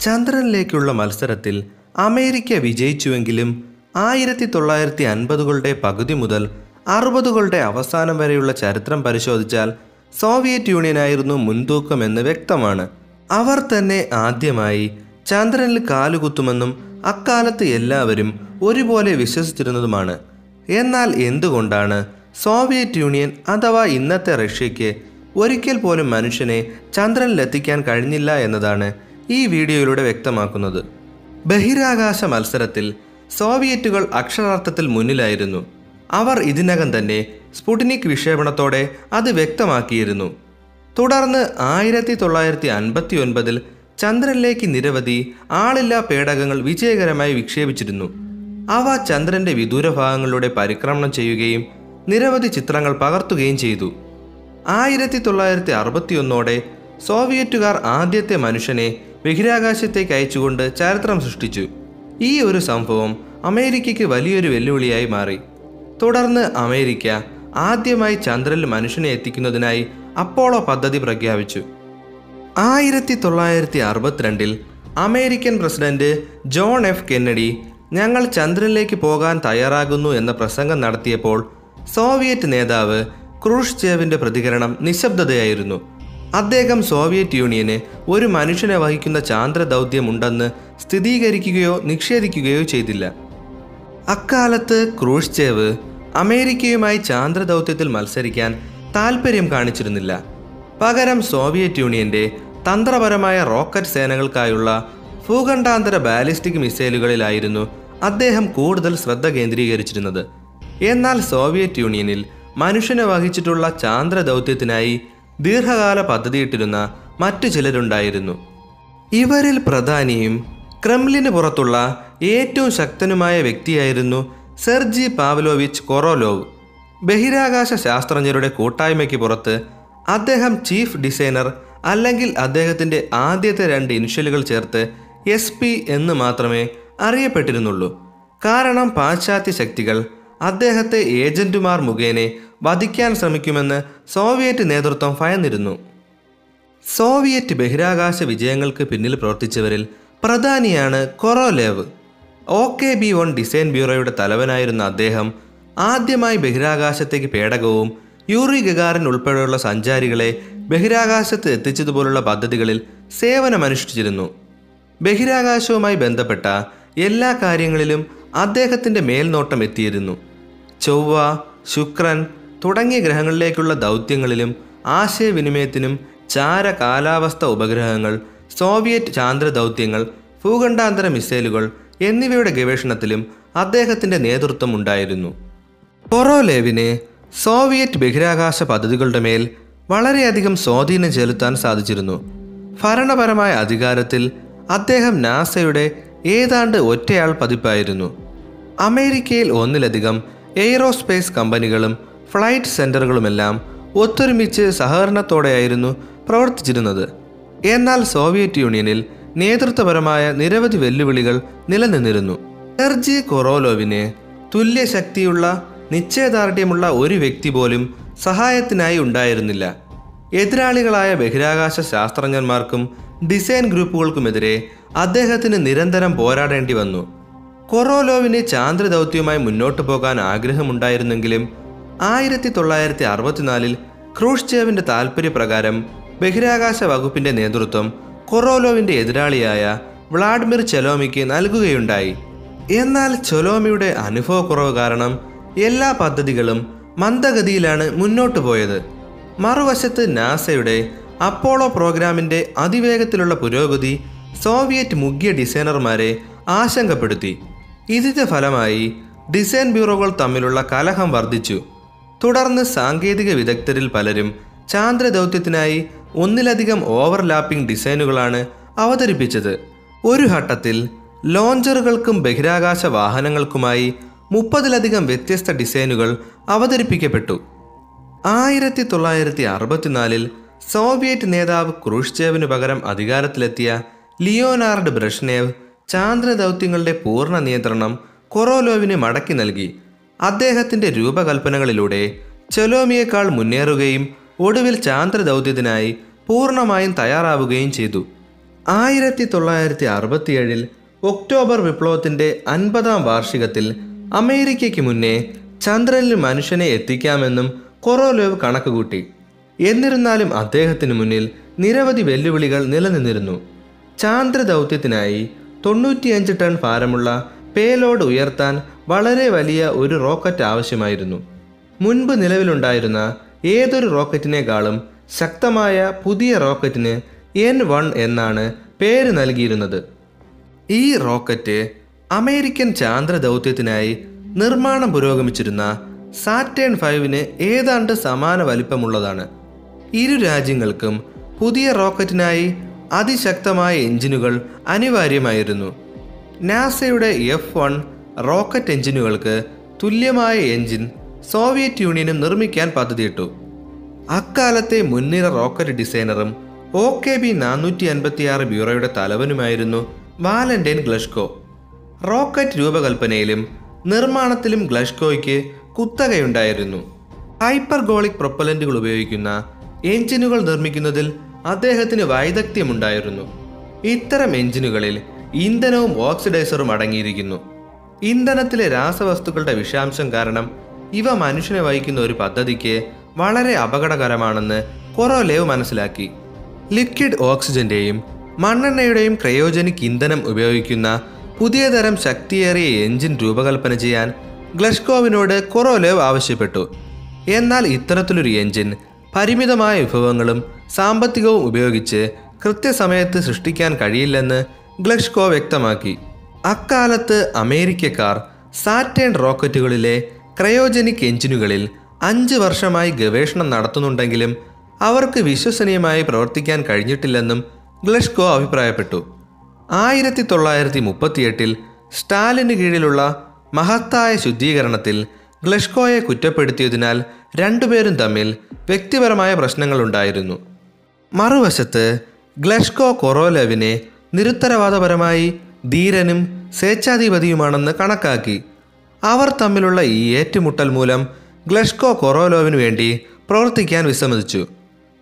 ചന്ദ്രനിലേക്കുള്ള മത്സരത്തിൽ അമേരിക്ക വിജയിച്ചുവെങ്കിലും ആയിരത്തി തൊള്ളായിരത്തി അൻപതുകളുടെ പകുതി മുതൽ അറുപതുകളുടെ അവസാനം വരെയുള്ള ചരിത്രം പരിശോധിച്ചാൽ സോവിയറ്റ് യൂണിയനായിരുന്നു മുൻതൂക്കമെന്ന് വ്യക്തമാണ്. അവർ തന്നെ ആദ്യമായി ചന്ദ്രനിൽ കാലുകുത്തുമെന്നും അക്കാലത്ത് എല്ലാവരും ഒരുപോലെ വിശ്വസിച്ചിരുന്നതുമാണ്. എന്നാൽ എന്തുകൊണ്ടാണ് സോവിയറ്റ് യൂണിയൻ അഥവാ ഇന്നത്തെ റഷ്യയ്ക്ക് ഒരിക്കൽ പോലും മനുഷ്യനെ ചന്ദ്രനിലെത്തിക്കാൻ കഴിഞ്ഞില്ല എന്നതാണ് ഈ വീഡിയോയിലൂടെ വ്യക്തമാക്കുന്നത് ബഹിരാകാശ മത്സരത്തിൽ സോവിയറ്റുകൾ അക്ഷരാർത്ഥത്തിൽ മുന്നിലായിരുന്നു. അവർ ഇതിനകം തന്നെ സ്പുട്നിക് വിക്ഷേപണത്തോടെ അത് വ്യക്തമാക്കിയിരുന്നു. തുടർന്ന് ആയിരത്തി തൊള്ളായിരത്തി അൻപത്തി ഒൻപതിൽ ചന്ദ്രനിലേക്ക് നിരവധി ആളില്ലാ പേടകങ്ങൾ വിജയകരമായി വിക്ഷേപിച്ചിരുന്നു. അവ ചന്ദ്രന്റെ വിദൂര ഭാഗങ്ങളിലൂടെ പരിക്രമണം ചെയ്യുകയും നിരവധി ചിത്രങ്ങൾ പകർത്തുകയും ചെയ്തു. ആയിരത്തി തൊള്ളായിരത്തി അറുപത്തിയൊന്നോടെ സോവിയറ്റുകാർ ആദ്യത്തെ മനുഷ്യനെ ബഹിരാകാശത്തേക്ക് അയച്ചുകൊണ്ട് ചരിത്രം സൃഷ്ടിച്ചു. ഈ ഒരു സംഭവം അമേരിക്കയ്ക്ക് വലിയൊരു വെല്ലുവിളിയായി മാറി. തുടർന്ന് അമേരിക്ക ആദ്യമായി ചന്ദ്രനിൽ മനുഷ്യനെ എത്തിക്കുന്നതിനായി അപ്പോളോ പദ്ധതി പ്രഖ്യാപിച്ചു. ആയിരത്തി തൊള്ളായിരത്തി അറുപത്തിരണ്ടിൽ American president John F Kennedy ഞങ്ങൾ ചന്ദ്രനിലേക്ക് പോകാൻ തയ്യാറാകുന്നു എന്ന പ്രസംഗം നടത്തിയപ്പോൾ സോവിയറ്റ് നേതാവ് ക്രൂഷ്ചേവിന്റെ പ്രതികരണം നിശബ്ദതയായിരുന്നു. അദ്ദേഹം സോവിയറ്റ് യൂണിയന് ഒരു മനുഷ്യനെ വഹിക്കുന്ന ചാന്ദ്ര ദൗത്യമുണ്ടെന്ന് സ്ഥിരീകരിക്കുകയോ നിഷേധിക്കുകയോ ചെയ്തില്ല. അക്കാലത്ത് ക്രൂഷ്ചേവ് അമേരിക്കയുമായി ചാന്ദ്ര ദൗത്യത്തിൽ മത്സരിക്കാൻ താൽപ്പര്യം കാണിച്ചിരുന്നില്ല. പകരം സോവിയറ്റ് യൂണിയന്റെ തന്ത്രപരമായ റോക്കറ്റ് സേനകൾക്കായുള്ള ഭൂഖണ്ഡാന്തര ബാലിസ്റ്റിക് മിസൈലുകളിലായിരുന്നു അദ്ദേഹം കൂടുതൽ ശ്രദ്ധ കേന്ദ്രീകരിച്ചിരുന്നത്. എന്നാൽ സോവിയറ്റ് യൂണിയനിൽ മനുഷ്യനെ വഹിച്ചിട്ടുള്ള ചാന്ദ്ര ദൗത്യത്തിനായി ദീർഘകാല പദ്ധതിയിട്ടിരുന്ന മറ്റു ചിലരുണ്ടായിരുന്നു. ഇവരിൽ പ്രധാനിയും ക്രെംലിന് പുറത്തുള്ള ഏറ്റവും ശക്തനുമായ വ്യക്തിയായിരുന്നു സെർജി പാവലോവിച്ച് കൊറോലോവ്. ബഹിരാകാശ ശാസ്ത്രജ്ഞരുടെ കൂട്ടായ്മയ്ക്ക് പുറത്ത് അദ്ദേഹം ചീഫ് ഡിസൈനർ അല്ലെങ്കിൽ അദ്ദേഹത്തിന്റെ ആദ്യത്തെ രണ്ട് ഇനിഷ്യലുകൾ ചേർത്ത് എസ് എന്ന് മാത്രമേ അറിയപ്പെട്ടിരുന്നുള്ളൂ. കാരണം പാശ്ചാത്യ ശക്തികൾ അദ്ദേഹത്തെ ഏജന്റുമാർ മുഖേന വധിക്കാൻ ശ്രമിക്കുമെന്ന് സോവിയറ്റ് നേതൃത്വം ഭയന്നിരുന്നു. സോവിയറ്റ് ബഹിരാകാശ വിജയങ്ങൾക്ക് പിന്നിൽ പ്രവർത്തിച്ചവരിൽ പ്രധാനിയാണ് Korolev. O K B one design ബ്യൂറോയുടെ തലവനായിരുന്ന അദ്ദേഹം ആദ്യമായി ബഹിരാകാശത്തേക്ക് പേടകവും യൂറി ഗഗാറിൻ ഉൾപ്പെടെയുള്ള സഞ്ചാരികളെ ബഹിരാകാശത്ത് എത്തിച്ചതുപോലുള്ള പദ്ധതികളിൽ സേവനമനുഷ്ഠിച്ചിരുന്നു. ബഹിരാകാശവുമായി ബന്ധപ്പെട്ട എല്ലാ കാര്യങ്ങളിലും അദ്ദേഹത്തിന്റെ മേൽനോട്ടം എത്തിയിരുന്നു. ചൊവ്വ ശുക്രൻ തുടങ്ങിയ ഗ്രഹങ്ങളിലേക്കുള്ള ദൗത്യങ്ങളിലും ആശയവിനിമയത്തിനും ചാര കാലാവസ്ഥ ഉപഗ്രഹങ്ങൾ സോവിയറ്റ് ചാന്ദ്ര ദൗത്യങ്ങൾ ഭൂഖണ്ഡാന്തര മിസൈലുകൾ എന്നിവയുടെ ഗവേഷണത്തിലും അദ്ദേഹത്തിന്റെ നേതൃത്വം ഉണ്ടായിരുന്നു. കൊറോലേവിന് സോവിയറ്റ് ബഹിരാകാശ പദ്ധതികളുടെ മേൽ വളരെയധികം സ്വാധീനം ചെലുത്താൻ സാധിച്ചിരുന്നു. ഭരണപരമായ അധികാരത്തിൽ അദ്ദേഹം നാസയുടെ ഏതാണ്ട് ഒറ്റയാൾ പതിപ്പായിരുന്നു. അമേരിക്കയിൽ ഒന്നിലധികം എയ്റോസ്പേസ് കമ്പനികളും ഫ്ലൈറ്റ് സെന്ററുകളുമെല്ലാം ഒത്തൊരുമിച്ച് സഹകരണത്തോടെയായിരുന്നു പ്രവർത്തിച്ചിരുന്നത്. എന്നാൽ സോവിയറ്റ് യൂണിയനിൽ നേതൃത്വപരമായ നിരവധി വെല്ലുവിളികൾ നിലനിന്നിരുന്നു. എർജി കൊറോലോവിനെ തുല്യശക്തിയുള്ള നിശ്ചയദാർഢ്യമുള്ള ഒരു വ്യക്തി പോലും സഹായത്തിനായി ഉണ്ടായിരുന്നില്ല. എതിരാളികളായ ബഹിരാകാശ ശാസ്ത്രജ്ഞന്മാർക്കും ഡിസൈൻ ഗ്രൂപ്പുകൾക്കുമെതിരെ അദ്ദേഹത്തിന് നിരന്തരം പോരാടേണ്ടി വന്നു. കൊറോലോവിന് ചാന്ദ്ര ദൗത്യവുമായി മുന്നോട്ടു പോകാൻ ആഗ്രഹമുണ്ടായിരുന്നെങ്കിലും ആയിരത്തി തൊള്ളായിരത്തി അറുപത്തിനാലിൽ ക്രൂഷ്ചേവിന്റെ താൽപ്പര്യപ്രകാരം ബഹിരാകാശ വകുപ്പിന്റെ നേതൃത്വം കൊറോലോവിന്റെ എതിരാളിയായ വ്ളാഡിമിർ ചെലോമിക്ക് നൽകുകയുണ്ടായി. എന്നാൽ ചൊലോമിയുടെ അനുഭവക്കുറവ് കാരണം എല്ലാ പദ്ധതികളും മന്ദഗതിയിലാണ് മുന്നോട്ടു പോയത്. മറുവശത്ത് നാസയുടെ അപ്പോളോ പ്രോഗ്രാമിന്റെ അതിവേഗത്തിലുള്ള പുരോഗതി സോവിയറ്റ് മുഖ്യ ഡിസൈനർമാരെ ആശങ്കപ്പെടുത്തി. ഇതിന്റെ ഫലമായി ഡിസൈൻ ബ്യൂറോകൾ തമ്മിലുള്ള കലഹം വർദ്ധിച്ചു. തുടർന്ന് സാങ്കേതിക വിദഗ്ധരിൽ പലരും ചാന്ദ്ര ദൗത്യത്തിനായി ഒന്നിലധികം ഓവർലാപ്പിംഗ് ഡിസൈനുകളാണ് അവതരിപ്പിച്ചത്. ഒരു ഘട്ടത്തിൽ ലോഞ്ചറുകൾക്കും ബഹിരാകാശ വാഹനങ്ങൾക്കുമായി മുപ്പതിലധികം വ്യത്യസ്ത ഡിസൈനുകൾ അവതരിപ്പിക്കപ്പെട്ടു. ആയിരത്തി തൊള്ളായിരത്തി അറുപത്തിനാലിൽ സോവിയറ്റ് നേതാവ് ക്രൂഷ്ചേവിന് പകരം അധികാരത്തിലെത്തിയ ലിയോനാർഡ് ബ്രഷ്നേവ് ചാന്ദ്ര ദൗത്യങ്ങളുടെ പൂർണ നിയന്ത്രണം കൊറോലോവിന് മടക്കി നൽകി. അദ്ദേഹത്തിന്റെ രൂപകൽപ്പനകളിലൂടെ ചെലോമിയേക്കാൾ മുന്നേറുകയും ഒടുവിൽ ചാന്ദ്രദൗത്യത്തിനായി പൂർണമായും തയ്യാറാവുകയും ചെയ്തു. ആയിരത്തി തൊള്ളായിരത്തി അറുപത്തിയേഴിൽ ഒക്ടോബർ വിപ്ലവത്തിന്റെ അൻപതാം വാർഷികത്തിൽ അമേരിക്കയ്ക്ക് മുന്നേ ചന്ദ്രനിൽ മനുഷ്യനെ എത്തിക്കാമെന്നും കൊറോലോവ് കണക്കുകൂട്ടി. എന്നിരുന്നാലും അദ്ദേഹത്തിന് മുന്നിൽ നിരവധി വെല്ലുവിളികൾ നിലനിന്നിരുന്നു. ചാന്ദ്ര ദൗത്യത്തിനായി തൊണ്ണൂറ്റിയഞ്ച് ടൺ ഭാരമുള്ള പേലോഡ് ഉയർത്താൻ വളരെ വലിയ ഒരു റോക്കറ്റ് ആവശ്യമായിരുന്നു. മുൻപ് നിലവിലുണ്ടായിരുന്ന ഏതൊരു റോക്കറ്റിനേക്കാളും ശക്തമായ പുതിയ റോക്കറ്റിന് എൻ വൺ എന്നാണ് പേര് നൽകിയിരുന്നത്. ഈ റോക്കറ്റ് അമേരിക്കൻ ചാന്ദ്ര ദൗത്യത്തിനായി നിർമ്മാണം പുരോഗമിച്ചിരുന്ന സാറ്റേൺ ഫൈവിന് ഏതാണ്ട് സമാന വലിപ്പമുള്ളതാണ്. ഇരു രാജ്യങ്ങൾക്കും പുതിയ റോക്കറ്റിനായി അതിശക്തമായ എഞ്ചിനുകൾ അനിവാര്യമായിരുന്നു. നാസയുടെ എഫ് വൺ റോക്കറ്റ് എഞ്ചിനുകൾക്ക് തുല്യമായ എഞ്ചിൻ സോവിയറ്റ് യൂണിയനും നിർമ്മിക്കാൻ പദ്ധതിയിട്ടു. അക്കാലത്തെ മുൻനിര റോക്കറ്റ് ഡിസൈനറും ഒ കെ ബി നാനൂറ്റി അൻപത്തിയാറ് ബ്യൂറോയുടെ തലവനുമായിരുന്നു വാലന്റൈൻ ഗ്ലഷ്കോ. റോക്കറ്റ് രൂപകൽപ്പനയിലും നിർമ്മാണത്തിലും ഗ്ലഷ്കോയ്ക്ക് കുത്തകയുണ്ടായിരുന്നു. ഹൈപ്പർഗോളിക് പ്രൊപ്പലന്റുകൾ ഉപയോഗിക്കുന്ന എഞ്ചിനുകൾ നിർമ്മിക്കുന്നതിൽ അദ്ദേഹത്തിന് വൈദഗ്ധ്യമുണ്ടായിരുന്നു. ഇത്തരം എഞ്ചിനുകളിൽ ഇന്ധനവും ഓക്സിഡൈസറും അടങ്ങിയിരിക്കുന്നു. ഇന്ധനത്തിലെ രാസവസ്തുക്കളുടെ വിഷാംശം കാരണം ഇവ മനുഷ്യനെ വഹിക്കുന്ന ഒരു പദ്ധതിക്ക് വളരെ അപകടകരമാണെന്ന് കൊറോലേവ് മനസ്സിലാക്കി. ലിക്വിഡ് ഓക്സിജന്റെയും മണ്ണെണ്ണയുടെയും ക്രയോജനിക് ഇന്ധനം ഉപയോഗിക്കുന്ന പുതിയ തരം ശക്തിയേറിയ എഞ്ചിൻ രൂപകൽപ്പന ചെയ്യാൻ ഗ്ലഷ്കോവിനോട് കൊറോലേവ് ആവശ്യപ്പെട്ടു. എന്നാൽ ഇത്തരത്തിലൊരു എഞ്ചിൻ പരിമിതമായ വിഭവങ്ങളും സാമ്പത്തികവും ഉപയോഗിച്ച് കൃത്യസമയത്ത് സൃഷ്ടിക്കാൻ കഴിയില്ലെന്ന് ഗ്ലഷ്കോ വ്യക്തമാക്കി. അക്കാലത്ത് അമേരിക്കക്കാർ സാറ്റേൺ റോക്കറ്റുകളിലെ ക്രയോജനിക് എഞ്ചിനുകളിൽ അഞ്ച് വർഷമായി ഗവേഷണം നടത്തുന്നുണ്ടെങ്കിലും അവർക്ക് വിശ്വസനീയമായി പ്രവർത്തിക്കാൻ കഴിഞ്ഞിട്ടില്ലെന്നും ഗ്ലഷ്കോ അഭിപ്രായപ്പെട്ടു. ആയിരത്തി തൊള്ളായിരത്തി മുപ്പത്തിയെട്ടിൽ സ്റ്റാലിന് കീഴിലുള്ള മഹത്തായ ശുദ്ധീകരണത്തിൽ ഗ്ലഷ്കോയെ കുറ്റപ്പെടുത്തിയതിനാൽ രണ്ടുപേരും തമ്മിൽ വ്യക്തിപരമായ പ്രശ്നങ്ങളുണ്ടായിരുന്നു. മറുവശത്ത് ഗ്ലഷ്കോ കൊറോലവിനെ നിരുത്തരവാദപരമായി ധീരനും സ്വേച്ഛാധിപതിയുമാണെന്ന് കണക്കാക്കി. അവർ തമ്മിലുള്ള ഈ ഏറ്റുമുട്ടൽ മൂലം ഗ്ലഷ്കോ കൊറോലോവിന് വേണ്ടി പ്രവർത്തിക്കാൻ വിസമ്മതിച്ചു.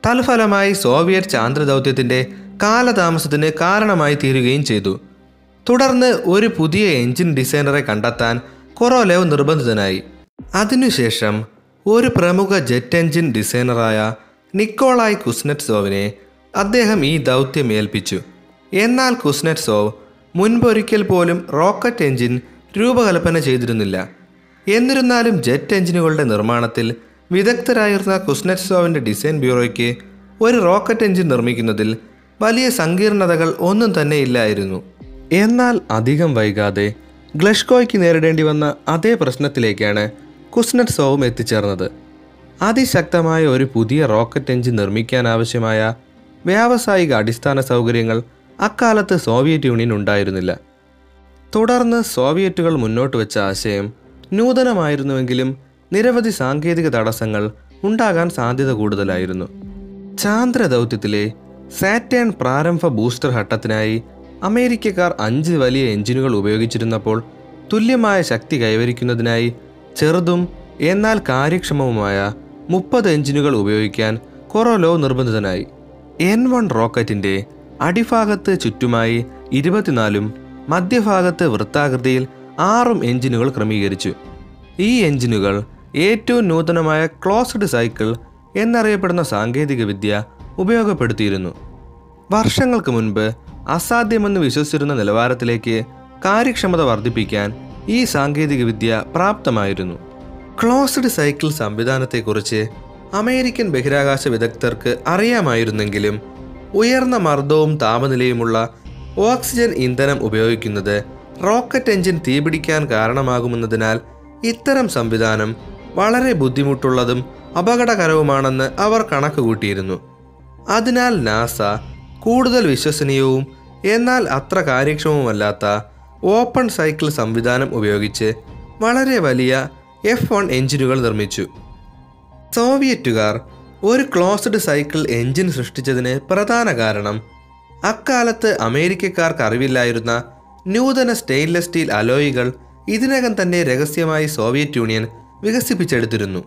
തൽഫലമായി സോവിയറ്റ് ചാന്ദ്രദൗത്യത്തിന്റെ കാലതാമസത്തിന് കാരണമായി തീരുകയും ചെയ്തു. തുടർന്ന് ഒരു പുതിയ എഞ്ചിൻ ഡിസൈനറെ കണ്ടെത്താൻ കൊറോലേവ് നിർബന്ധിതനായി. അതിനുശേഷം ഒരു പ്രമുഖ ജെറ്റ് എഞ്ചിൻ ഡിസൈനറായ നിക്കോളായ് കുസ്നെറ്റ്സോവിനെ അദ്ദേഹം ഈ ദൗത്യം ഏൽപ്പിച്ചു എന്നാൽ കുസ്നെറ്റ്സോവ് മുൻപൊരിക്കൽ പോലും റോക്കറ്റ് എഞ്ചിൻ രൂപകൽപ്പന ചെയ്തിരുന്നില്ല. എന്നിരുന്നാലും ജെറ്റ് എഞ്ചിനുകളുടെ നിർമ്മാണത്തിൽ വിദഗ്ധരായിരുന്ന കുസ്നെറ്റ്സോവിന്റെ ഡിസൈൻ ബ്യൂറോയ്ക്ക് ഒരു റോക്കറ്റ് എഞ്ചിൻ നിർമ്മിക്കുന്നതിൽ വലിയ സങ്കീർണതകൾ ഒന്നും തന്നെ ഇല്ലായിരുന്നു. എന്നാൽ അധികം വൈകാതെ ഗ്ലഷ്കോയ്ക്ക് നേരിടേണ്ടി വന്ന അതേ പ്രശ്നത്തിലേക്കാണ് കുസ്നെറ്റ്സോവും എത്തിച്ചേർന്നത്. അതിശക്തമായ ഒരു പുതിയ റോക്കറ്റ് എഞ്ചിൻ നിർമ്മിക്കാൻ ആവശ്യമായ വ്യാവസായിക അടിസ്ഥാന സൗകര്യങ്ങൾ അക്കാലത്ത് സോവിയറ്റ് യൂണിയൻ ഉണ്ടായിരുന്നില്ല. തുടർന്ന് സോവിയറ്റുകൾ മുന്നോട്ട് വെച്ച ആശയം നൂതനമായിരുന്നുവെങ്കിലും നിരവധി സാങ്കേതിക തടസ്സങ്ങൾ ഉണ്ടാകാൻ സാധ്യത കൂടുതലായിരുന്നു. ചാന്ദ്രദൗത്യത്തിലെ സാറ്റേൺ പ്രാരംഭ ബൂസ്റ്റർ ഘട്ടത്തിനായി അമേരിക്കക്കാർ അഞ്ച് വലിയ എഞ്ചിനുകൾ ഉപയോഗിച്ചിരുന്നപ്പോൾ തുല്യമായ ശക്തി കൈവരിക്കുന്നതിനായി ചെറുതും എന്നാൽ കാര്യക്ഷമവുമായ മുപ്പത് എഞ്ചിനുകൾ ഉപയോഗിക്കാൻ കൊറോലോ നിർബന്ധിതനായി. എൻ വൺ റോക്കറ്റിന്റെ അടിഭാഗത്ത് ചുറ്റുമായി ഇരുപത്തിനാലും മധ്യഭാഗത്ത് വൃത്താകൃതിയിൽ ആറും എഞ്ചിനുകൾ ക്രമീകരിച്ചു. ഈ എഞ്ചിനുകൾ ഏറ്റവും നൂതനമായ ക്ലോസ്ഡ് സൈക്കിൾ എന്നറിയപ്പെടുന്ന സാങ്കേതികവിദ്യ ഉപയോഗപ്പെടുത്തിയിരുന്നു. വർഷങ്ങൾക്ക് മുൻപ് അസാധ്യമെന്ന് വിശ്വസിച്ചിരുന്ന നിലവാരത്തിലേക്ക് കാര്യക്ഷമത വർദ്ധിപ്പിക്കാൻ ഈ സാങ്കേതികവിദ്യ പ്രാപ്തമായിരുന്നു. ക്ലോസ്ഡ് സൈക്കിൾ സംവിധാനത്തെക്കുറിച്ച് അമേരിക്കൻ ബഹിരാകാശ വിദഗ്ധർക്ക് അറിയാമായിരുന്നെങ്കിലും ഉയർന്ന മർദ്ദവും താപനിലയുമുള്ള ഓക്സിജൻ ഇന്ധനം ഉപയോഗിക്കുന്നത് റോക്കറ്റ് എഞ്ചിൻ തീപിടിക്കാൻ കാരണമാകുമെന്നതിനാൽ ഇത്തരം സംവിധാനം വളരെ ബുദ്ധിമുട്ടുള്ളതും അപകടകരവുമാണെന്ന് അവർ കണക്കുകൂട്ടിയിരുന്നു. അതിനാൽ നാസ കൂടുതൽ വിശ്വസനീയവും എന്നാൽ അത്ര കാര്യക്ഷമവുമല്ലാത്ത ഓപ്പൺ സൈക്കിൾ സംവിധാനം ഉപയോഗിച്ച് വളരെ വലിയ എഫ് വൺ എഞ്ചിനുകൾ നിർമ്മിച്ചു. സോവിയറ്റുകാർ ഒരു ക്ലോസ്ഡ് സൈക്കിൾ എഞ്ചിൻ സൃഷ്ടിച്ചതിന് പ്രധാന കാരണം അക്കാലത്ത് അമേരിക്കക്കാർക്ക് അറിവില്ലായിരുന്ന നൂതന സ്റ്റെയിൻലെസ് സ്റ്റീൽ അലോയികൾ ഇതിനകം തന്നെ രഹസ്യമായി സോവിയറ്റ് യൂണിയൻ വികസിപ്പിച്ചെടുത്തിരുന്നു.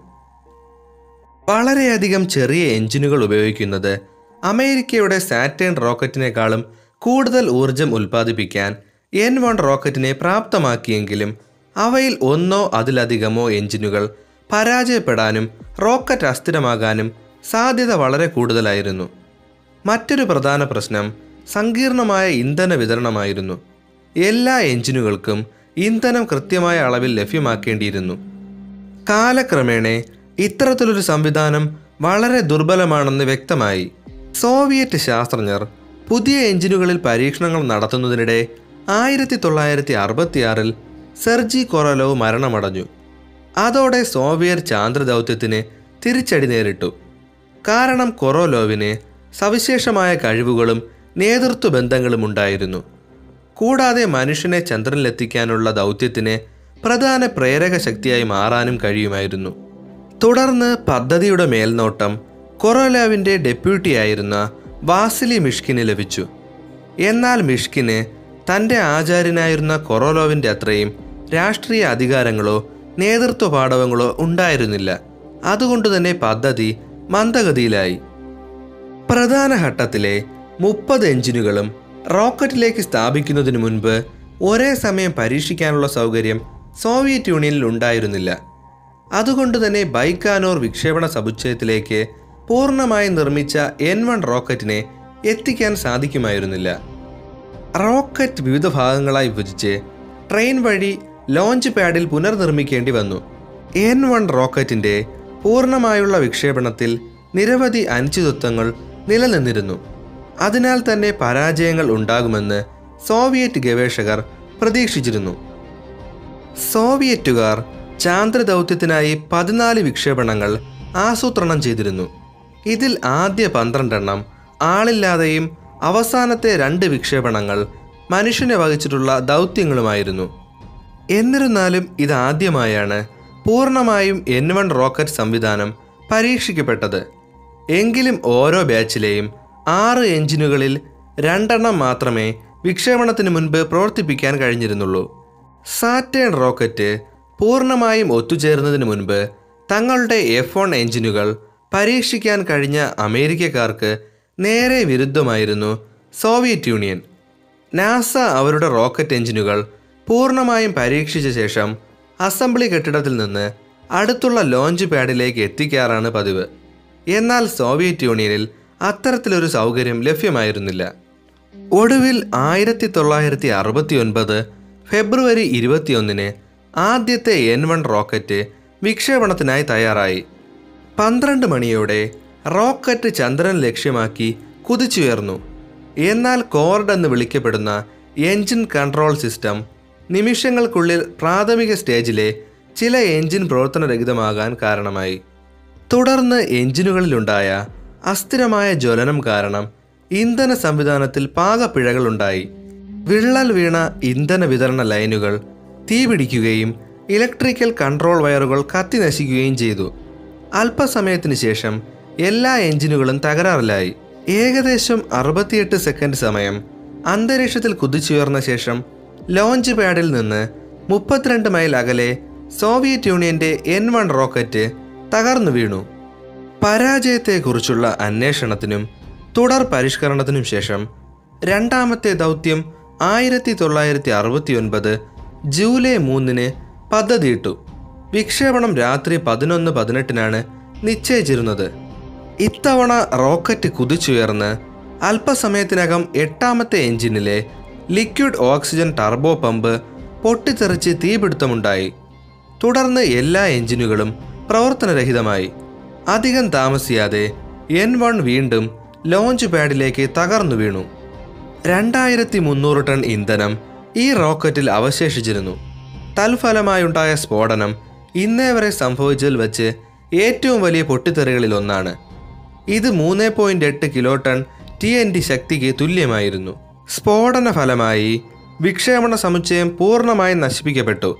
വളരെയധികം ചെറിയ എഞ്ചിനുകൾ ഉപയോഗിക്കുന്നത് അമേരിക്കയുടെ സാറ്റേൺ റോക്കറ്റിനേക്കാളും കൂടുതൽ ഊർജം ഉൽപ്പാദിപ്പിക്കാൻ എൻ വൺ റോക്കറ്റിനെ പ്രാപ്തമാക്കിയെങ്കിലും അവയിൽ ഒന്നോ അതിലധികമോ എഞ്ചിനുകൾ പരാജയപ്പെടാനും റോക്കറ്റ് അസ്ഥിരമാകാനും സാധ്യത വളരെ കൂടുതലായിരുന്നു. മറ്റൊരു പ്രധാന പ്രശ്നം സങ്കീർണമായ ഇന്ധന വിതരണമായിരുന്നു. എല്ലാ എഞ്ചിനുകൾക്കും ഇന്ധനം കൃത്യമായ അളവിൽ ലഭ്യമാക്കേണ്ടിയിരുന്നു. കാലക്രമേണ ഇത്തരത്തിലൊരു സംവിധാനം വളരെ ദുർബലമാണെന്ന് വ്യക്തമായി. സോവിയറ്റ് ശാസ്ത്രജ്ഞർ പുതിയ എഞ്ചിനുകളിൽ പരീക്ഷണങ്ങൾ നടത്തുന്നതിനിടെ ആയിരത്തി തൊള്ളായിരത്തി അറുപത്തിയാറിൽ സെർജി കൊറലോവ് മരണമടഞ്ഞു. അതോടെ സോവിയറ്റ് ചാന്ദ്രദൗത്യത്തിന് തിരിച്ചടി നേരിട്ടു. കാരണം കൊറോലോവിന് സവിശേഷമായ കഴിവുകളും നേതൃത്വ ബന്ധങ്ങളും ഉണ്ടായിരുന്നു കൂടാതെ മനുഷ്യനെ ചന്ദ്രനിലെത്തിക്കാനുള്ള ദൗത്യത്തിന് പ്രധാന പ്രേരക ശക്തിയായി മാറാനും കഴിയുമായിരുന്നു. തുടർന്ന് പദ്ധതിയുടെ മേൽനോട്ടം കൊറോലോവിന്റെ ഡെപ്യൂട്ടിയായിരുന്ന വാസിലി മിഷ്കിന് ലഭിച്ചു. എന്നാൽ മിഷ്കിന് തന്റെ ആചാര്യനായിരുന്ന കൊറോലോവിന്റെ അത്രയും രാഷ്ട്രീയ അധികാരങ്ങളോ നേതൃത്വ പാഠവങ്ങളോ ഉണ്ടായിരുന്നില്ല. അതുകൊണ്ട് തന്നെ പദ്ധതി മന്ദഗതിയിലായി. പ്രധാന ഘട്ടത്തിലെ മുപ്പത് എഞ്ചിനുകളും റോക്കറ്റിലേക്ക് സ്ഥാപിക്കുന്നതിന് മുൻപ് ഒരേ സമയം പരീക്ഷിക്കാനുള്ള സൗകര്യം സോവിയറ്റ് യൂണിയനിൽ ഉണ്ടായിരുന്നില്ല. അതുകൊണ്ട് തന്നെ ബൈക്കാനോർ വിക്ഷേപണ സമുച്ചയത്തിലേക്ക് പൂർണമായി നിർമ്മിച്ച എൻ വൺ റോക്കറ്റിനെ എത്തിക്കാൻ സാധിക്കുമായിരുന്നില്ല. റോക്കറ്റ് വിവിധ ഭാഗങ്ങളായി വിഭജിച്ച് ട്രെയിൻ വഴി ലോഞ്ച് പാഡിൽ പുനർനിർമ്മിക്കേണ്ടി വന്നു. എൻ വൺ റോക്കറ്റിന്റെ പൂർണമായുള്ള വിക്ഷേപണത്തിൽ നിരവധി അനിശ്ചിതത്വങ്ങൾ നിലനിന്നിരുന്നു. അതിനാൽ തന്നെ പരാജയങ്ങൾ ഉണ്ടാകുമെന്ന് സോവിയറ്റ് ഗവേഷകർ പ്രതീക്ഷിച്ചിരുന്നു. സോവിയറ്റുകാർ ചാന്ദ്രദൗത്യത്തിനായി പതിനാല് വിക്ഷേപണങ്ങൾ ആസൂത്രണം ചെയ്തിരുന്നു. ഇതിൽ ആദ്യ പന്ത്രണ്ടെണ്ണം ആളില്ലാതെയും അവസാനത്തെ രണ്ട് വിക്ഷേപണങ്ങൾ മനുഷ്യനെ വഹിച്ചിട്ടുള്ള ദൗത്യങ്ങളുമായിരുന്നു. എന്നിരുന്നാലും ഇതാദ്യമായാണ് പൂർണമായും എൻ വൺ റോക്കറ്റ് സംവിധാനം പരീക്ഷിക്കപ്പെട്ടത്. എങ്കിലും ഓരോ ബാച്ചിലെയും ആറ് എഞ്ചിനുകളിൽ രണ്ടെണ്ണം മാത്രമേ വിക്ഷേപണത്തിന് മുൻപ് പ്രവർത്തിപ്പിക്കാൻ കഴിഞ്ഞിരുന്നുള്ളൂ. സാറ്റേൺ റോക്കറ്റ് പൂർണമായും ഒത്തുചേർന്നതിന് മുൻപ് തങ്ങളുടെ എഫ് വൺ എഞ്ചിനുകൾ പരീക്ഷിക്കാൻ കഴിഞ്ഞ അമേരിക്കക്കാർക്ക് നേരെ വിരുദ്ധമായിരുന്നു സോവിയറ്റ് യൂണിയൻ. നാസ അവരുടെ റോക്കറ്റ് എഞ്ചിനുകൾ പൂർണമായും പരീക്ഷിച്ച ശേഷം അസംബ്ലി കെട്ടിടത്തിൽ നിന്ന് അടുത്തുള്ള ലോഞ്ച് പാഡിലേക്ക് എത്തിക്കാറാണ് പതിവ്. എന്നാൽ സോവിയറ്റ് യൂണിയനിൽ അത്തരത്തിലൊരു സൗകര്യം ലഭ്യമായിരുന്നില്ല. ഒടുവിൽ ആയിരത്തി തൊള്ളായിരത്തി അറുപത്തി ഒൻപത് ഫെബ്രുവരി ഇരുപത്തിയൊന്നിന് ആദ്യത്തെ എൻ വൺ റോക്കറ്റ് വിക്ഷേപണത്തിനായി തയ്യാറായി. പന്ത്രണ്ട് മണിയോടെ റോക്കറ്റ് ചന്ദ്രൻ ലക്ഷ്യമാക്കി കുതിച്ചുയർന്നു. എന്നാൽ കോർഡ് എന്ന് വിളിക്കപ്പെടുന്ന എൻജിൻ കൺട്രോൾ സിസ്റ്റം നിമിഷങ്ങൾക്കുള്ളിൽ പ്രാഥമിക സ്റ്റേജിലെ ചില എഞ്ചിൻ പ്രവർത്തനരഹിതമാകാൻ കാരണമായി. തുടർന്ന് എഞ്ചിനുകളിലുണ്ടായ അസ്ഥിരമായ ജ്വലനം കാരണം ഇന്ധന സംവിധാനത്തിൽ പാകപ്പിഴകളുണ്ടായി വിള്ളൽ വീണ ഇന്ധന വിതരണ ലൈനുകൾ തീപിടിക്കുകയും ഇലക്ട്രിക്കൽ കൺട്രോൾ വയറുകൾ കത്തി നശിക്കുകയും ചെയ്തു. അല്പസമയത്തിന് ശേഷം എല്ലാ എഞ്ചിനുകളും തകരാറിലായി. ഏകദേശം അറുപത്തിയെട്ട് സെക്കൻഡ് സമയം അന്തരീക്ഷത്തിൽ കുതിച്ചുയർന്ന ശേഷം ലോഞ്ച് പാഡിൽ നിന്ന് മുപ്പത്തിരണ്ട് മൈൽ അകലെ സോവിയറ്റ് യൂണിയന്റെ എൻ വൺ റോക്കറ്റ് തകർന്നു വീണു. പരാജയത്തെക്കുറിച്ചുള്ള അന്വേഷണത്തിനും തുടർ പരിഷ്കരണത്തിനും ശേഷം രണ്ടാമത്തെ ദൗത്യം ആയിരത്തി തൊള്ളായിരത്തി അറുപത്തി ഒൻപത് ജൂലൈ മൂന്നിന് പദ്ധതിയിട്ടു. വിക്ഷേപണം രാത്രി പതിനൊന്ന് പതിനെട്ടിനാണ് നിശ്ചയിച്ചിരുന്നത്. ഇത്തവണ റോക്കറ്റ് കുതിച്ചുയർന്ന് അല്പസമയത്തിനകം എട്ടാമത്തെ എഞ്ചിനിലെ ലിക്വിഡ് ഓക്സിജൻ ടർബോ പമ്പ് പൊട്ടിത്തെറിച്ച് തീപിടുത്തമുണ്ടായി. തുടർന്ന് എല്ലാ എഞ്ചിനുകളും പ്രവർത്തനരഹിതമായി. അധികം താമസിയാതെ എൻ വൺ വീണ്ടും ലോഞ്ച് പാഡിലേക്ക് തകർന്നു വീണു. രണ്ടായിരത്തി മുന്നൂറ് ടൺ ഇന്ധനം ഈ റോക്കറ്റിൽ അവശേഷിച്ചിരുന്നു. തൽഫലമായുണ്ടായ സ്ഫോടനം ഇന്നേ വരെ സംഭവിച്ചതിൽ വച്ച് ഏറ്റവും വലിയ പൊട്ടിത്തെറികളിൽ ഒന്നാണ്. ഇത് മൂന്ന് പോയിന്റ് എട്ട് kilo ton T N D ശക്തിക്ക് തുല്യമായിരുന്നു. സ്ഫോടന ഫലമായി വിക്ഷേപണ സമുച്ചയം പൂർണമായും നശിപ്പിക്കപ്പെട്ടു.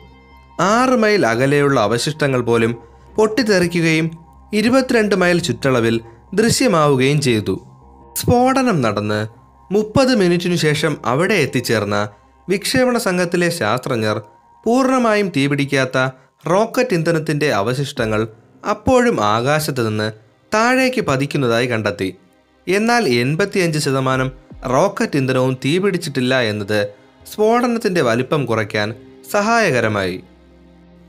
ആറ് മൈൽ അകലെയുള്ള അവശിഷ്ടങ്ങൾ പോലും പൊട്ടിത്തെറിക്കുകയും ഇരുപത്തിരണ്ട് മൈൽ ചുറ്റളവിൽ ദൃശ്യമാവുകയും ചെയ്തു. സ്ഫോടനം നടന്ന് മുപ്പത് മിനിറ്റിനു ശേഷം അവിടെ എത്തിച്ചേർന്ന വിക്ഷേപണ സംഘത്തിലെ ശാസ്ത്രജ്ഞർ പൂർണമായും തീപിടിക്കാത്ത റോക്കറ്റ് ഇന്ധനത്തിന്റെ അവശിഷ്ടങ്ങൾ അപ്പോഴും ആകാശത്ത് നിന്ന് താഴേക്ക് പതിക്കുന്നതായി കണ്ടെത്തി. എന്നാൽ എൺപത്തിയഞ്ച് ശതമാനം റോക്കറ്റ് ഇന്ധനവും തീപിടിച്ചിട്ടില്ല എന്നത് സ്ഫോടനത്തിന്റെ വലിപ്പം കുറയ്ക്കാൻ സഹായകരമായി.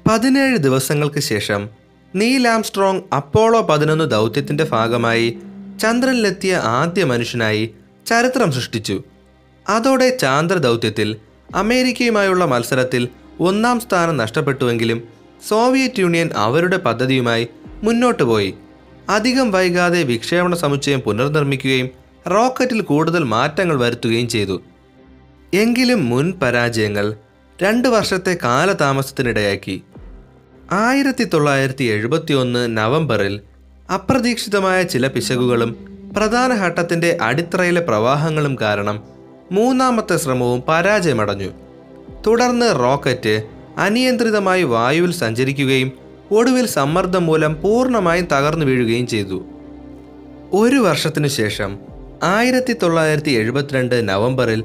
പതിനേഴ് ദിവസങ്ങൾക്ക് ശേഷം നീൽ ആംസ്ട്രോങ് അപ്പോളോ പതിനൊന്ന് ദൗത്യത്തിന്റെ ഭാഗമായി ചന്ദ്രനിലെത്തിയ ആദ്യ മനുഷ്യനായി ചരിത്രം സൃഷ്ടിച്ചു. അതോടെ ചാന്ദ്ര ദൗത്യത്തിൽ അമേരിക്കയുമായുള്ള മത്സരത്തിൽ ഒന്നാം സ്ഥാനം നഷ്ടപ്പെട്ടുവെങ്കിലും സോവിയറ്റ് യൂണിയൻ അവരുടെ പദ്ധതിയുമായി മുന്നോട്ട് പോയി അധികം വൈകാതെ വിക്ഷേപണ സമുച്ചയം പുനർനിർമ്മിക്കുകയും റോക്കറ്റിൽ കൂടുതൽ മാറ്റങ്ങൾ വരുത്തുകയും ചെയ്തു. എങ്കിലും മുൻ പരാജയങ്ങൾ രണ്ട് വർഷത്തെ കാലതാമസത്തിനിടയാക്കി. ആയിരത്തി തൊള്ളായിരത്തി എഴുപത്തി ഒന്ന് നവംബറിൽ അപ്രതീക്ഷിതമായ ചില പിശകുകളും പ്രധാന ഘട്ടത്തിന്റെ അടിത്തറയിലെ പ്രവാഹങ്ങളും കാരണം മൂന്നാമത്തെ ശ്രമവും പരാജയമടഞ്ഞു. തുടർന്ന് റോക്കറ്റ് അനിയന്ത്രിതമായി വായുവിൽ സഞ്ചരിക്കുകയും ഒടുവിൽ സമ്മർദ്ദം മൂലം പൂർണമായും തകർന്നു വീഴുകയും ചെയ്തു. ഒരു വർഷത്തിനു ശേഷം ആയിരത്തി തൊള്ളായിരത്തി എഴുപത്തിരണ്ട് നവംബറിൽ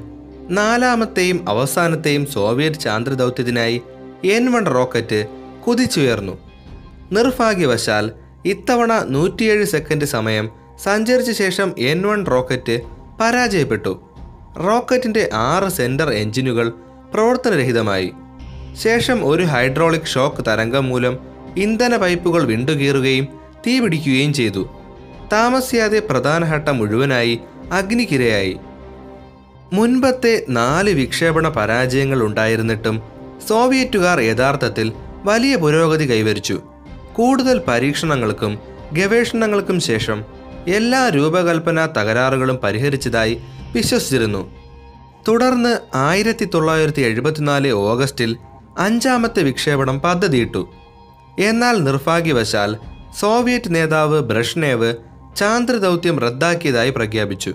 നാലാമത്തെയും അവസാനത്തെയും സോവിയറ്റ് ചാന്ദ്രദൗത്യത്തിനായി എൻ വൺ റോക്കറ്റ് കുതിച്ചുയർന്നു. നിർഭാഗ്യവശാൽ ഇത്തവണ നൂറ്റിയേഴ് സെക്കൻഡ് സമയം സഞ്ചരിച്ച ശേഷം എൻ വൺ റോക്കറ്റ് പരാജയപ്പെട്ടു. റോക്കറ്റിന്റെ ആറ് സെന്റർ എഞ്ചിനുകൾ പ്രവർത്തനരഹിതമായി. ശേഷം ഒരു ഹൈഡ്രോളിക് ഷോക്ക് തരംഗം മൂലം ഇന്ധന പൈപ്പുകൾ വിണ്ടുകീറുകയും തീപിടിക്കുകയും ചെയ്തു. താമസിയാതെ പ്രധാന ഘട്ടം മുഴുവനായി അഗ്നിക്കിരയായി. മുൻപത്തെ നാല് വിക്ഷേപണ പരാജയങ്ങൾ ഉണ്ടായിരുന്നിട്ടും സോവിയറ്റുകാർ യഥാർത്ഥത്തിൽ വലിയ പുരോഗതി കൈവരിച്ചു. കൂടുതൽ പരീക്ഷണങ്ങൾക്കും ഗവേഷണങ്ങൾക്കും ശേഷം എല്ലാ രൂപകൽപ്പന തകരാറുകളും പരിഹരിച്ചതായി വിശ്വസിച്ചിരുന്നു. തുടർന്ന് ആയിരത്തി തൊള്ളായിരത്തി എഴുപത്തിനാല് ഓഗസ്റ്റിൽ അഞ്ചാമത്തെ വിക്ഷേപണം പദ്ധതിയിട്ടു. എന്നാൽ നിർഭാഗ്യവശാൽ സോവിയറ്റ് നേതാവ് ബ്രഷ്നേവ് ചാന്ദ്ര ദൗത്യം റദ്ദാക്കിയതായി പ്രഖ്യാപിച്ചു.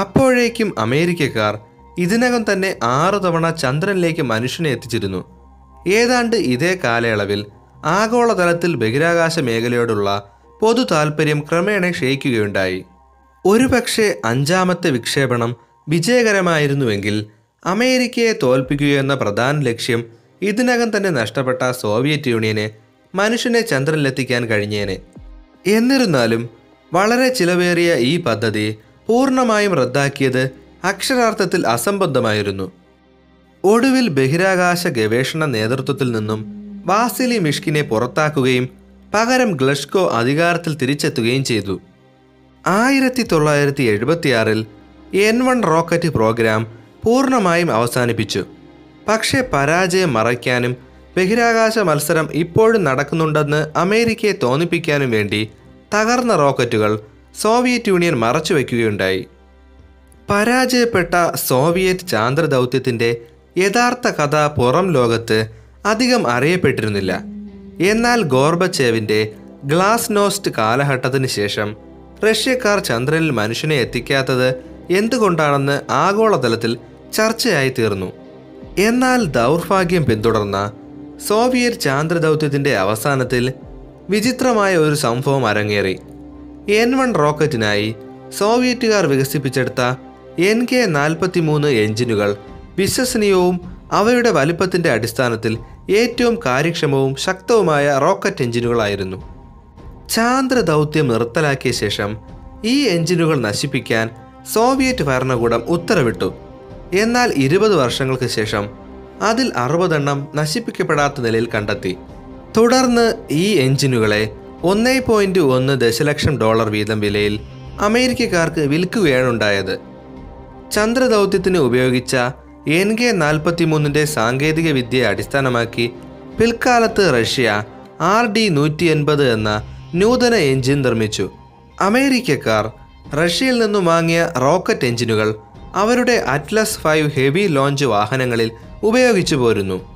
അപ്പോഴേക്കും അമേരിക്കക്കാർ ഇതിനകം തന്നെ ആറു തവണ ചന്ദ്രനിലേക്ക് മനുഷ്യനെ എത്തിച്ചിരുന്നു. ഏതാണ്ട് ഇതേ കാലയളവിൽ ആഗോളതലത്തിൽ ബഹിരാകാശ മേഖലയോടുള്ള പൊതു താൽപ്പര്യം ക്രമേണ ക്ഷയിക്കുകയുണ്ടായി. ഒരുപക്ഷെ അഞ്ചാമത്തെ വിക്ഷേപണം വിജയകരമായിരുന്നുവെങ്കിൽ അമേരിക്കയെ തോൽപ്പിക്കുകയെന്ന പ്രധാന ലക്ഷ്യം ഇതിനകം തന്നെ നഷ്ടപ്പെട്ട സോവിയറ്റ് യൂണിയന് മനുഷ്യനെ ചന്ദ്രനിലെത്തിക്കാൻ കഴിഞ്ഞേനെ. എന്നിരുന്നാലും വളരെ ചിലവേറിയ ഈ പദ്ധതി പൂർണമായും റദ്ദാക്കിയത് അക്ഷരാർത്ഥത്തിൽ അസംബന്ധമായിരുന്നു. ഒടുവിൽ ബഹിരാകാശ ഗവേഷണ നേതൃത്വത്തിൽ നിന്നും വാസിലി മിഷ്കിനെ പുറത്താക്കുകയും പകരം ഗ്ലഷ്കോ അധികാരത്തിൽ തിരിച്ചെത്തുകയും ചെയ്തു. ആയിരത്തി തൊള്ളായിരത്തി എഴുപത്തിയാറിൽ എൻ വൺ റോക്കറ്റ് പ്രോഗ്രാം പൂർണമായും അവസാനിപ്പിച്ചു. പക്ഷേ പരാജയം മറയ്ക്കാനും ബഹിരാകാശ മത്സരം ഇപ്പോഴും നടക്കുന്നുണ്ടെന്ന് അമേരിക്കയെ തോന്നിപ്പിക്കാനും വേണ്ടി തകർന്ന റോക്കറ്റുകൾ സോവിയറ്റ് യൂണിയൻ മറച്ചുവെക്കുകയുണ്ടായി. പരാജയപ്പെട്ട സോവിയറ്റ് ചാന്ദ്ര ദൗത്യത്തിന്റെ യഥാർത്ഥ കഥ പുറം ലോകത്ത് അധികം അറിയപ്പെട്ടിരുന്നില്ല. എന്നാൽ ഗോർബച്ചേവിന്റെ ഗ്ലാസ് നോസ്റ്റ് കാലഘട്ടത്തിന് ശേഷം റഷ്യക്കാർ ചന്ദ്രനിൽ മനുഷ്യനെ എത്തിക്കാത്തത് എന്തുകൊണ്ടാണെന്ന് ആഗോളതലത്തിൽ ചർച്ചയായി തീർന്നു എന്നാൽ ദൗർഭാഗ്യം പിന്തുടർന്ന സോവിയറ്റ് ചാന്ദ്രദൗത്യത്തിന്റെ അവസാനത്തിൽ വിചിത്രമായ ഒരു സംഭവം അരങ്ങേറി. എൻ വൺ റോക്കറ്റിനായി സോവിയറ്റുകാർ വികസിപ്പിച്ചെടുത്ത എൻ കെ നാൽപ്പത്തി മൂന്ന് എഞ്ചിനുകൾ വിശ്വസനീയവും അവയുടെ വലിപ്പത്തിന്റെ അടിസ്ഥാനത്തിൽ ഏറ്റവും കാര്യക്ഷമവും ശക്തവുമായ റോക്കറ്റ് എഞ്ചിനുകളായിരുന്നു. ചാന്ദ്ര ദൗത്യം നിർത്തലാക്കിയ ശേഷം ഈ എഞ്ചിനുകൾ നശിപ്പിക്കാൻ സോവിയറ്റ് ഭരണകൂടം ഉത്തരവിട്ടു. എന്നാൽ ഇരുപത് വർഷങ്ങൾക്ക് ശേഷം അതിൽ അറുപതെണ്ണം നശിപ്പിക്കപ്പെടാത്ത നിലയിൽ കണ്ടെത്തി. തുടർന്ന് ഈ എഞ്ചിനുകളെ ഒന്നേ പോയിന്റ് ഒന്ന് ദശലക്ഷം ഡോളർ വീതം വിലയിൽ അമേരിക്കക്കാർക്ക് വിൽക്കുകയാണ് ഉണ്ടായത്. ചന്ദ്രദൗത്യത്തിന് ഉപയോഗിച്ച എൻ കെ നാൽപ്പത്തിമൂന്നിന്റെ സാങ്കേതിക വിദ്യയെ അടിസ്ഥാനമാക്കി പിൽക്കാലത്ത് റഷ്യ ആർ ഡി നൂറ്റി എൺപത് എന്ന നൂതന എഞ്ചിൻ നിർമ്മിച്ചു. അമേരിക്കക്കാർ റഷ്യയിൽ നിന്നും വാങ്ങിയ റോക്കറ്റ് എഞ്ചിനുകൾ അവരുടെ അറ്റ്ലസ് ഫൈവ് ഹെവി ലോഞ്ച് വാഹനങ്ങളിൽ ഉപയോഗിച്ചു പോരുന്നു.